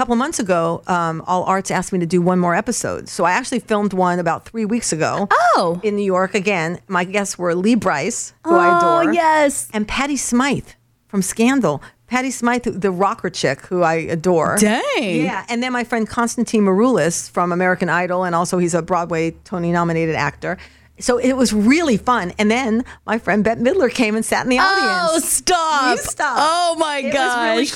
A couple months ago, um, All Arts asked me to do one more episode. So I actually filmed one about three weeks ago. Oh. In New York again. My guests were Lee Brice, who Oh, I adore. yes. And Patty Smyth from Scandal. Patty Smyth, the rocker chick who I adore. Dang. Yeah, and then my friend Constantine Maroulis from American Idol, and also he's a Broadway Tony nominated actor. So it was really fun. And then my friend Bette Midler came and sat in the oh, audience. Oh, stop. You stop. Oh, my It was gosh. really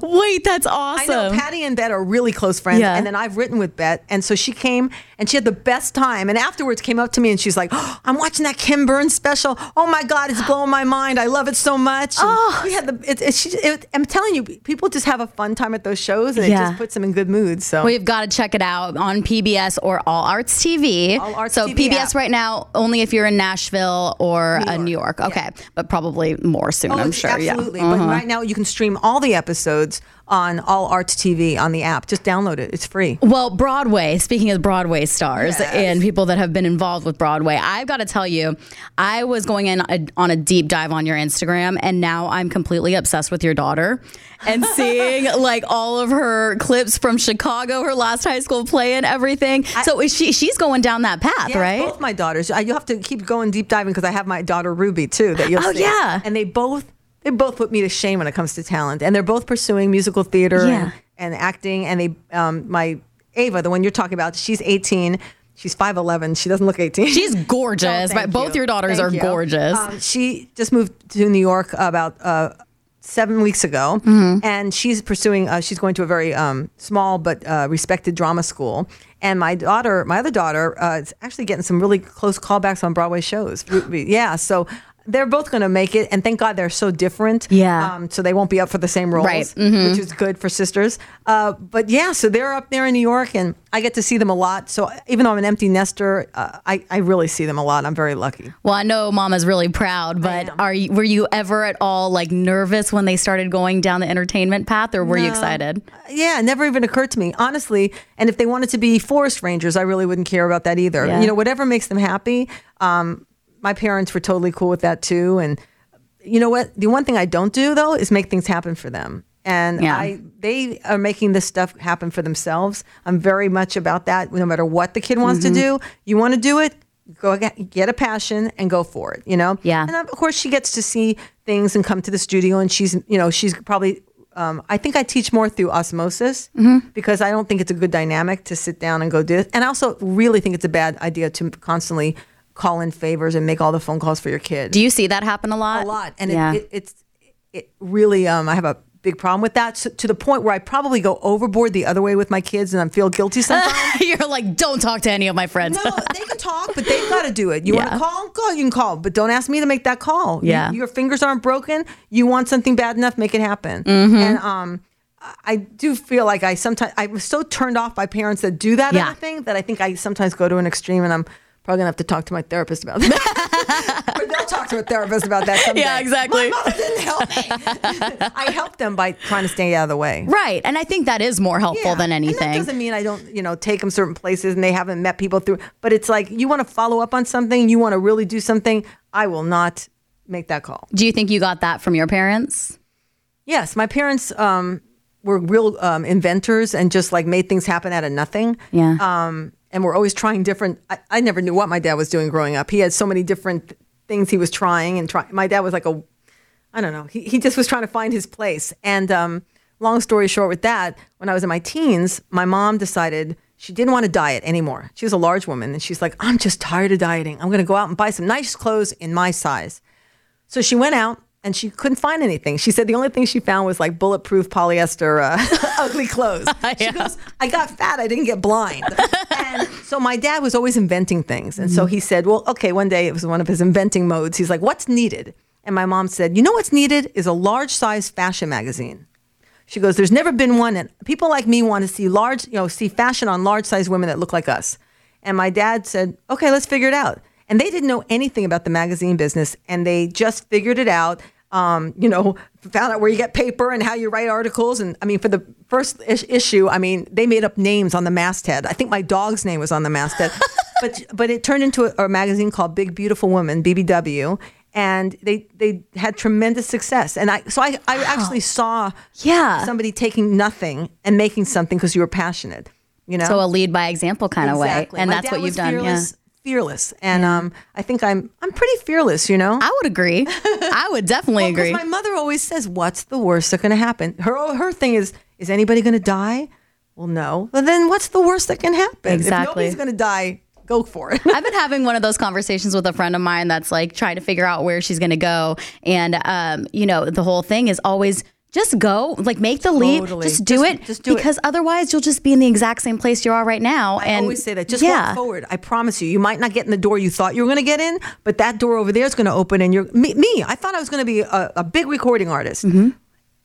cool. Wait, that's awesome. I know Patty and Bette are really close friends, Yeah. and then I've written with Bette, and so she came and she had the best time. And afterwards, came up to me and she's like, oh, "I'm watching that Ken Burns special. Oh my God, it's blowing my mind. I love it so much." And Oh. we had the. It, it, she, it, I'm telling you, people just have a fun time at those shows, and it just puts them in good mood. So We've got to check it out on PBS or All Arts TV. All Arts so TV PBS app. right now only if you're in Nashville or New uh, New York. York. Okay, but probably more soon. Oh, I'm sure. Absolutely. Yeah. But Uh-huh. right now, you can stream all the episodes on All Arts TV on the app. Just download it. It's free. Well, Broadway, speaking of Broadway stars Yes. and people that have been involved with Broadway, I've got to tell you, I was going in a, on a deep dive on your Instagram and now I'm completely obsessed with your daughter and seeing like all of her clips from Chicago, her last high school play and everything. so is she she's going down that path, Yeah, right? Both my daughters. I, you have to keep going deep diving because I have my daughter Ruby too. That you'll Oh, see. yeah. and they both they both put me to shame when it comes to talent, and they're both pursuing musical theater Yeah. and, and acting. And they, um, my Ava, the one you're talking about, she's 18. She's 5'11. She doesn't look 18. She's gorgeous. Oh, thank but both you. your daughters Thank are you. gorgeous. Um, she just moved to New York about uh, seven weeks ago, Mm-hmm. and she's pursuing. Uh, she's going to a very um, small but uh, respected drama school. And my daughter, my other daughter, uh, is actually getting some really close callbacks on Broadway shows. Yeah, so. They're both going to make it, and thank God they're so different. Yeah. Um, so they won't be up for the same roles, Right. Mm-hmm. which is good for sisters. Uh, but yeah, so they're up there in New York, and I get to see them a lot. So even though I'm an empty nester, uh, I, I really see them a lot. I'm very lucky. Well, I know Mama's really proud, but are you, were you ever at all like nervous when they started going down the entertainment path, or were you excited? Yeah, it never even occurred to me, honestly. And if they wanted to be forest rangers, I really wouldn't care about that either. Yeah. You know, whatever makes them happy. Um, my parents were totally cool with that too. And you know what? The one thing I don't do though is make things happen for them. And Yeah. I, they are making this stuff happen for themselves. I'm very much about that. No matter what the kid wants Mm-hmm. to do, you want to do it, go get, get a passion and go for it. You know. Yeah. And of course, she gets to see things and come to the studio, and she's, you know, she's probably. Um, I think I teach more through osmosis Mm-hmm. because I don't think it's a good dynamic to sit down and go do it. And I also really think it's a bad idea to constantly call in favors and make all the phone calls for your kid Do you see that happen a lot? a lot, and yeah. it, it, it's it really. Um, I have a big problem with that so, to the point where I probably go overboard the other way with my kids, and I feel guilty sometimes. You're like, don't talk to any of my friends. no, they can talk, but they've got to do it. You want to call? Go. You can call, but don't ask me to make that call. You- Yeah. your fingers aren't broken. You want something bad enough, make it happen. Mm-hmm. And um. I do feel like I sometimes I was so turned off by parents that do that Yeah. other thing that I think I sometimes go to an extreme, and I'm probably gonna have to talk to my therapist about that. or they'll talk to a therapist about that someday. Yeah, exactly. My mother didn't help me. I helped them by trying to stay out of the way. Right. And I think that is more helpful Yeah. than And anything. that doesn't mean I don't, you know, take them certain places and they haven't met people through. But it's like you want to follow up on something, you want to really do something. I will not make that call. Do you think you got that from your parents? Yes, my parents um, were real um, inventors and just like made things happen out of nothing. Yeah. Um, and we're always trying different. I, I never knew what my dad was doing growing up. He had so many different things he was trying and trying. My dad was like a, I don't know. He he just was trying to find his place. And um, long story short, with that, when I was in my teens, my mom decided she didn't want to diet anymore. She was a large woman, and she's like, I'm just tired of dieting. I'm going to go out and buy some nice clothes in my size. So she went out and she couldn't find anything. She said the only thing she found was like bulletproof polyester uh, ugly clothes. She Yeah. goes, I got fat, I didn't get blind. and so my dad was always inventing things. And so he said, Well, okay, one day it was one of his inventing modes. He's like, What's needed? And my mom said, You know what's needed is a large size fashion magazine. She goes, There's never been one. And people like me want to see large, you know, see fashion on large size women that look like us. And my dad said, Okay, let's figure it out. And they didn't know anything about the magazine business. And they just figured it out. Um, you know, found out where you get paper and how you write articles. And I mean, for the first issue, I mean, they made up names on the masthead. I think my dog's name was on the masthead. but but it turned into a, a magazine called Big Beautiful Woman, BBW. And they, they had tremendous success. And I so I, I actually saw Yeah. somebody taking nothing and making something because you were passionate. You know, So a lead by example kind of way. And My that's what you've done. Fearless, fearless, and um, I think I'm I'm pretty fearless. You know, I would agree. I would definitely Because agree. my mother always says, "What's the worst that going to happen?" Her her thing is, "Is anybody going to die?" Well, no. Well, then what's the worst that can happen? Exactly. If nobody's going to die, go for it. I've been having one of those conversations with a friend of mine that's like trying to figure out where she's going to go. And, um, you know, the whole thing is always just go, like make the leap, Totally. just do Just- it. just do it. because otherwise you'll just be in the exact same place you are right now. I and always say that. Just yeah. walk forward. I promise you. You might not get in the door you thought you were going to get in, but that door over there is going to open, and you're me. me I thought I was going to be a, a big recording artist. Mm-hmm.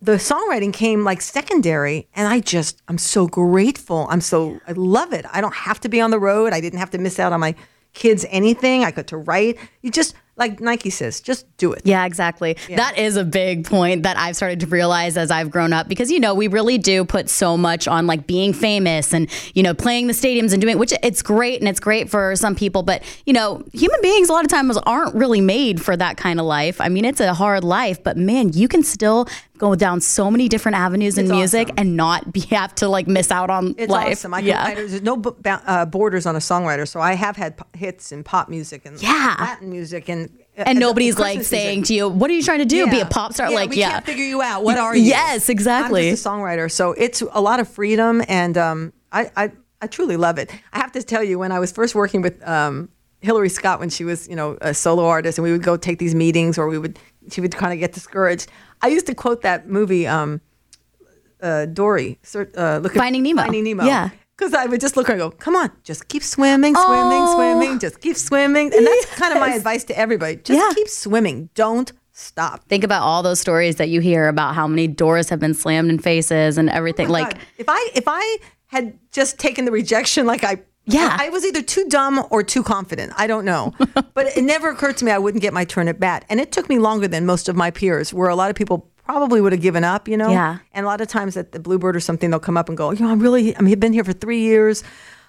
The songwriting came like secondary, and I just I'm so grateful. I'm so I love it. I don't have to be on the road. I didn't have to miss out on my kids anything. I got to write. You just like Nike says, just do it. Yeah, exactly. That is a big point that I've started to realize as I've grown up because you know we really do put so much on like being famous and you know playing the stadiums and doing which it's great and it's great for some people but you know human beings a lot of times aren't really made for that kind of life. I mean it's a hard life but man you can still go down so many different avenues in music awesome. and not be have to like miss out on It's life. awesome. I can, yeah. I, there's no b- uh, borders on a songwriter, so I have had p- hits in pop music and Yeah. Latin music and and nobody's like saying to you, "What are you trying to do? Be a pop star?" like, we yeah, can't figure you out. What are you? Yes, exactly. I'm just a songwriter, so it's a lot of freedom, and um, I, I I truly love it. I have to tell you, when I was first working with um, Hillary Scott, when she was you know a solo artist, and we would go take these meetings, or we would she would kind of get discouraged. I used to quote that movie, um, uh, Dory, uh, look at Finding Nemo. Finding Nemo. Yeah. Because I would just look at her and go, come on, just keep swimming, swimming, Oh. swimming, just keep swimming. And that's kind of my advice to everybody. Just Yeah. keep swimming. Don't stop. Think about all those stories that you hear about how many doors have been slammed in faces and everything. Oh like, Oh God, if I if I had just taken the rejection like I Yeah. I was either too dumb or too confident. I don't know. but it never occurred to me I wouldn't get my turn at bat. And it took me longer than most of my peers, where a lot of people probably would have given up, you know? Yeah. And a lot of times at the Bluebird or something, they'll come up and go, you know, I'm really I mean, I've been here for three years.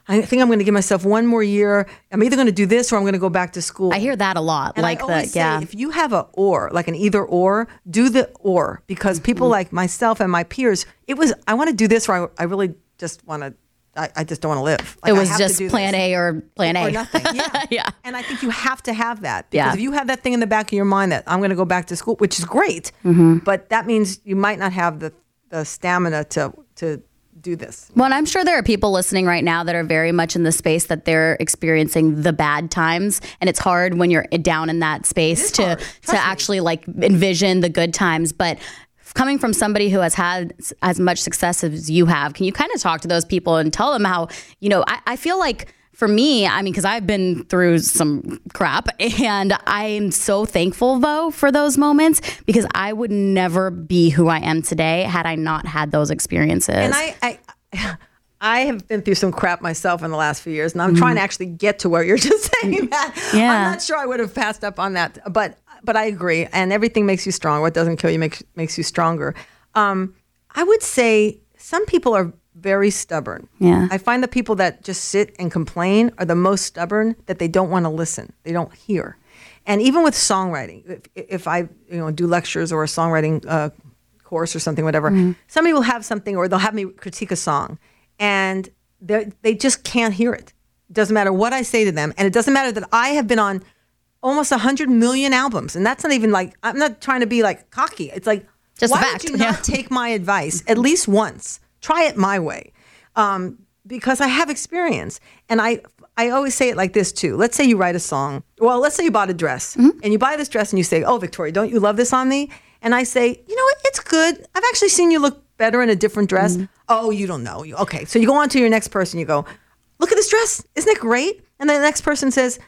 I think I'm going to give myself one more year. I'm either going to do this or I'm going to go back to school. I hear that a lot. And like say, yeah. if you have a or, like an either or, do the or because people Mm-hmm. like myself and my peers, it was I want to do this or I, I really just want to. I, I just don't want to live. Like, it I was just plan this. A or plan A. or nothing. Yeah. yeah. And I think you have to have that because Yeah. if you have that thing in the back of your mind that I'm going to go back to school, which is great, Mm-hmm. but that means you might not have the the stamina to to do this. Well, and I'm sure there are people listening right now that are very much in the space that they're experiencing the bad times, and it's hard when you're down in that space to to me. actually like envision the good times. But coming from somebody who has had as much success as you have, can you kind of talk to those people and tell them how you know? I, I feel like. For me, I mean, because I've been through some crap, and I'm so thankful though for those moments because I would never be who I am today had I not had those experiences. And I, I, I have been through some crap myself in the last few years, and I'm trying to actually get to where you're just saying that. Mm-hmm. Yeah. I'm not sure I would have passed up on that, but but I agree. And everything makes you strong. What doesn't kill you makes makes you stronger. Um, I would say some people are very stubborn. Yeah. I find the people that just sit and complain are the most stubborn. That they don't want to listen. They don't hear. And even with songwriting, if, if I you know do lectures or a songwriting uh, course or something, whatever, somebody will have something or they'll have me critique a song, and they they just can't hear it. It doesn't matter what I say to them, and it doesn't matter that I have been on almost hundred million albums, and that's not even like I'm not trying to be like cocky. It's like Just why would you yeah. not take my advice at least once? Try it my way, um, because I have experience, and I I always say it like this too. Let's say you write a song. Well, let's say you bought a dress, Mm-hmm. and you buy this dress, and you say, "Oh, Victoria, don't you love this on me?" And I say, "You know what? It's good. I've actually seen you look better in a different dress." Mm-hmm. Oh, you don't know. Okay, so you go on to your next person. You go, "Look at this dress. Isn't it great?" And then the next person says.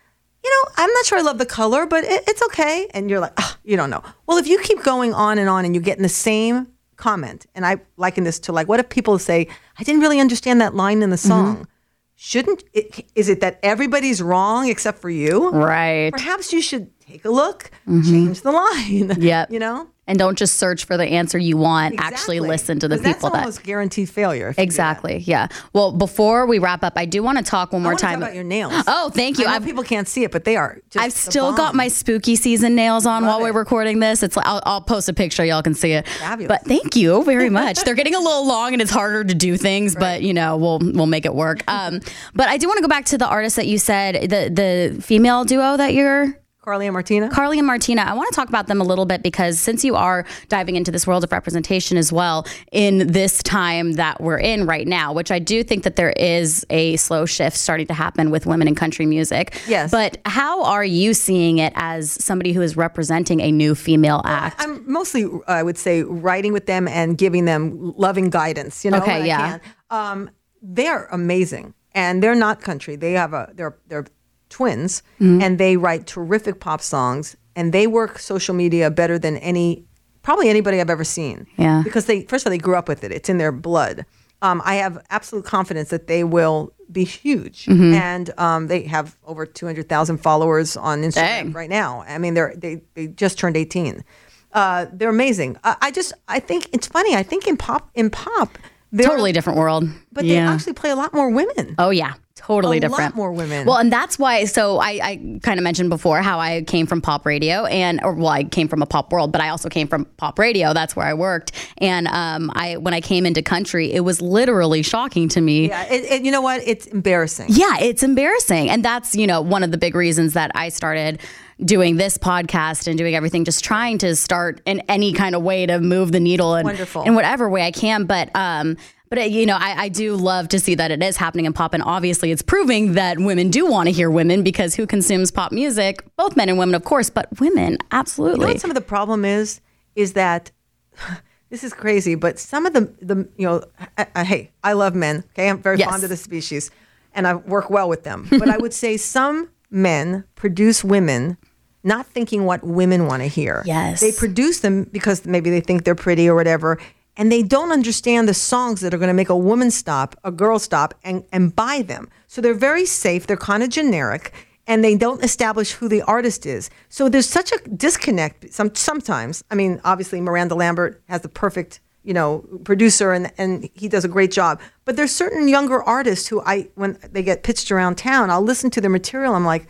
You know, I'm not sure I love the color, but it, it's okay. And you're like, oh, you don't know. Well, if you keep going on and on and you're getting the same comment, and I liken this to like, what if people say, I didn't really understand that line in the mm-hmm. song? Shouldn't it, is it that everybody's wrong except for you? right. Perhaps you should take a look, change the line. Yep. You know? and don't just search for the answer you want. Actually, listen to the people that's that. almost guaranteed failure. if you do that. Exactly. Yeah. Well, before we wrap up, I do want to talk one more time about your nails. Oh, thank you. I know people can't see it, but they are. Just I've still got my spooky season nails on while Love we're recording this. It's I'll, I'll post a picture, y'all can see it. Fabulous. But thank you very much. They're getting a little long and it's harder to do things, but you know we'll we'll make it work. Um, but I do want to go back to the artist that you said the the female duo that you're Carly and Martina. Carly and Martina, I want to talk about them a little bit because since you are diving into this world of representation as well in this time that we're in right now, which I do think that there is a slow shift starting to happen with women in country music. Yes. But how are you seeing it as somebody who is representing a new female act? I'm mostly, I would say, writing with them and giving them loving guidance. You know, Okay, yeah. Um, they're amazing, and they're not country. They have a they're they're twins, Mm-hmm. and they write terrific pop songs, and they work social media better than any probably anybody I've ever seen. Yeah. because they first of all they grew up with it. It's in their blood. Um, I have absolute confidence that they will be huge, Mm-hmm. and um, they have over two hundred thousand followers on Instagram Dang. right now. I mean, they're they they just turned eighteen. Uh, they're amazing. I, I just I think it's funny. I think in pop in pop, they're, totally different world. but they actually play a lot more women. Oh yeah, totally A lot different. more women. Well, and that's why. So I, I kind of mentioned before how I came from pop radio, and or well, I came from a pop world, but I also came from pop radio. That's where I worked. And um, I when I came into country, it was literally shocking to me. Yeah, it, it, you know what? It's embarrassing. Yeah, it's embarrassing. And that's, you know, one of the big reasons that I started doing this podcast and doing everything, just trying to start in any kind of way to move the needle and Wonderful. in whatever way I can. But, um, but uh, you know, I, I do love to see that it is happening in pop, and obviously, it's proving that women do want to hear women because who consumes pop music? Both men and women, of course, but women, You know absolutely. what some of the problem is? Is that this is crazy, but some of the the you know, I, I, hey, I love men. Okay, I'm very Yes. fond of the species, and I work well with them. But I would say some men produce women. Not thinking what women want to hear. Yes. They produce them because maybe they think they're pretty or whatever, and they don't understand the songs that are going to make a woman stop, a girl stop, and, and buy them. So they're very safe. They're kind of generic, and they don't establish who the artist is. So there's such a disconnect. Some sometimes. I mean, obviously Miranda Lambert has the perfect, you know, producer, and and he does a great job. But there's certain younger artists who I, when they get pitched around town, I'll listen to their material. I'm like,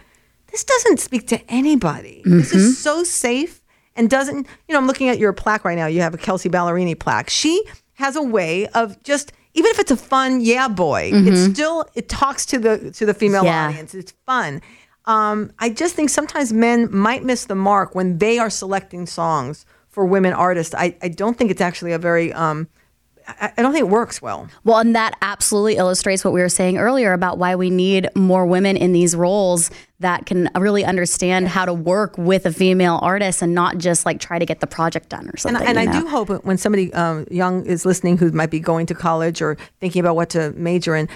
this doesn't speak to anybody. This is mm-hmm. so safe and doesn't, you know, I'm looking at your plaque right now. You have a Kelsea Ballerini plaque. She has a way of just, even if it's a fun yeah boy, it still, it talks to the, to the female Yeah. audience. It's fun. Um, I just think sometimes men might miss the mark when they are selecting songs for women artists. I, I don't think it's actually a very, um, I, don't think it works well. Well, and that absolutely illustrates what we were saying earlier about why we need more women in these roles that can really understand how to work with a female artist and not just like try to get the project done or And, something. And you I do hope when somebody um, young is listening who might be going to college or thinking about what to major in,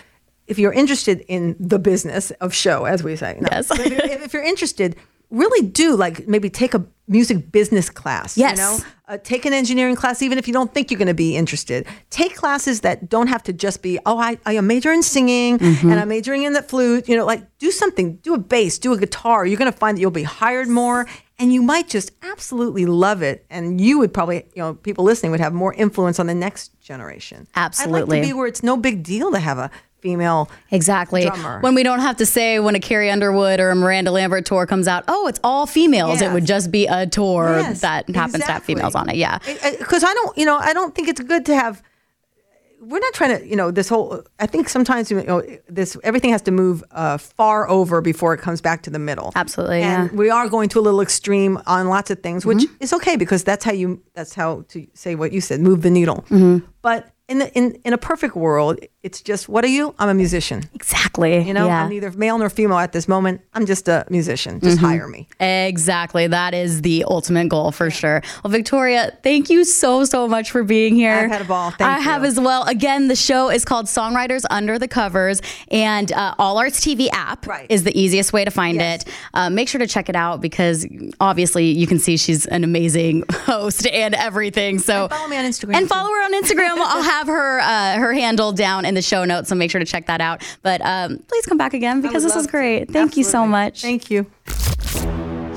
if you're interested in the business of show, as we say, no, Yes. if, you're- if you're interested, really do like maybe take a music business class. Yes. You know, uh, take an engineering class, even if you don't think you're going to be interested. Take classes that don't have to just be, oh, I, I am majoring in singing Mm-hmm. and I'm majoring in the flute. You know, like do something, do a bass, do a guitar. You're going to find that you'll be hired more and you might just absolutely love it. And you would probably, you know, people listening would have more influence on the next generation. Absolutely. I'd like to be where it's no big deal to have a female. Exactly. drummer. When we don't have to say when a Carrie Underwood or a Miranda Lambert tour comes out, oh, it's all females. It would just be a tour Yes, that happens to have females on it. Yeah. because I don't, you know, I don't think it's good to have. We're not trying to, you know, this whole. I think sometimes, you know, this everything has to move uh, far over before it comes back to the middle. Absolutely, and yeah. Mm-hmm. we are going to a little extreme on lots of things, which is okay because that's how you. That's how to say what you said, move the needle. Mm-hmm. But in the in in a perfect world, it's just what are you? I'm a musician. Exactly. You know, yeah. I'm neither male nor female at this moment. I'm just a musician. Just Mm-hmm. hire me. Exactly. That is the ultimate goal for sure. Well, Victoria, thank you so, so much for being here. I've had a ball. Thank I have as well. Again, the show is called Songwriters Under the Covers, and uh, All Arts TV app Right. is the easiest way to find Yes. it. Uh, make sure to check it out because obviously you can see she's an amazing host and everything. So And follow me on Instagram, And too. follow her on Instagram. I'll have her uh, her handle down in the show notes, so make sure to check that out. But um, please come back again because this was love to. great. Thank you so much. Thank you.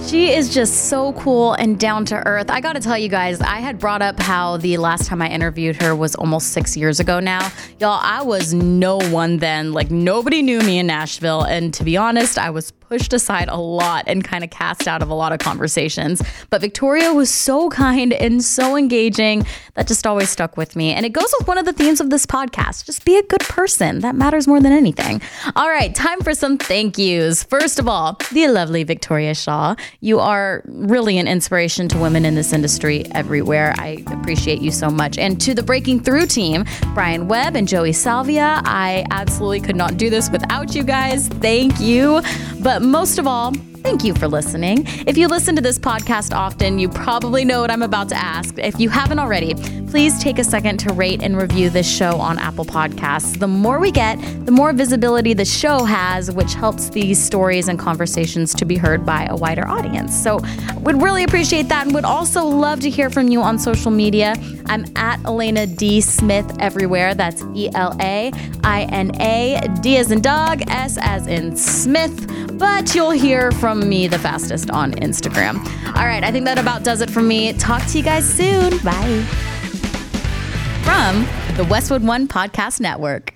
She is just so cool and down to earth. I got to tell you guys, I had brought up how the last time I interviewed her was almost six years ago now. Y'all, I was no one then. Like, nobody knew me in Nashville. And to be honest, I was pushed aside a lot and kind of cast out of a lot of conversations. But Victoria was so kind and so engaging that just always stuck with me. And it goes with one of the themes of this podcast just be a good person. That matters more than anything. All right, time for some thank yous. First of all, the lovely Victoria Shaw. You are really an inspiration to women in this industry everywhere. I appreciate you so much. And to the Breaking Through team, Brian Webb and Joey Salvia, I absolutely could not do this without you guys. Thank you. But most of all, Thank you for listening. If you listen to this podcast often, you probably know what I'm about to ask. If you haven't already, please take a second to rate and review this show on Apple Podcasts. The more we get, the more visibility the show has, which helps these stories and conversations to be heard by a wider audience. So, would really appreciate that and would also love to hear from you on social media. I'm at Elaina D. Smith everywhere. That's E L A I N A, D as in dog, S as in Smith. But you'll hear from from me the fastest on Instagram. All right, I think that about does it for me. Talk to you guys soon. Bye. From the Westwood One Podcast Network.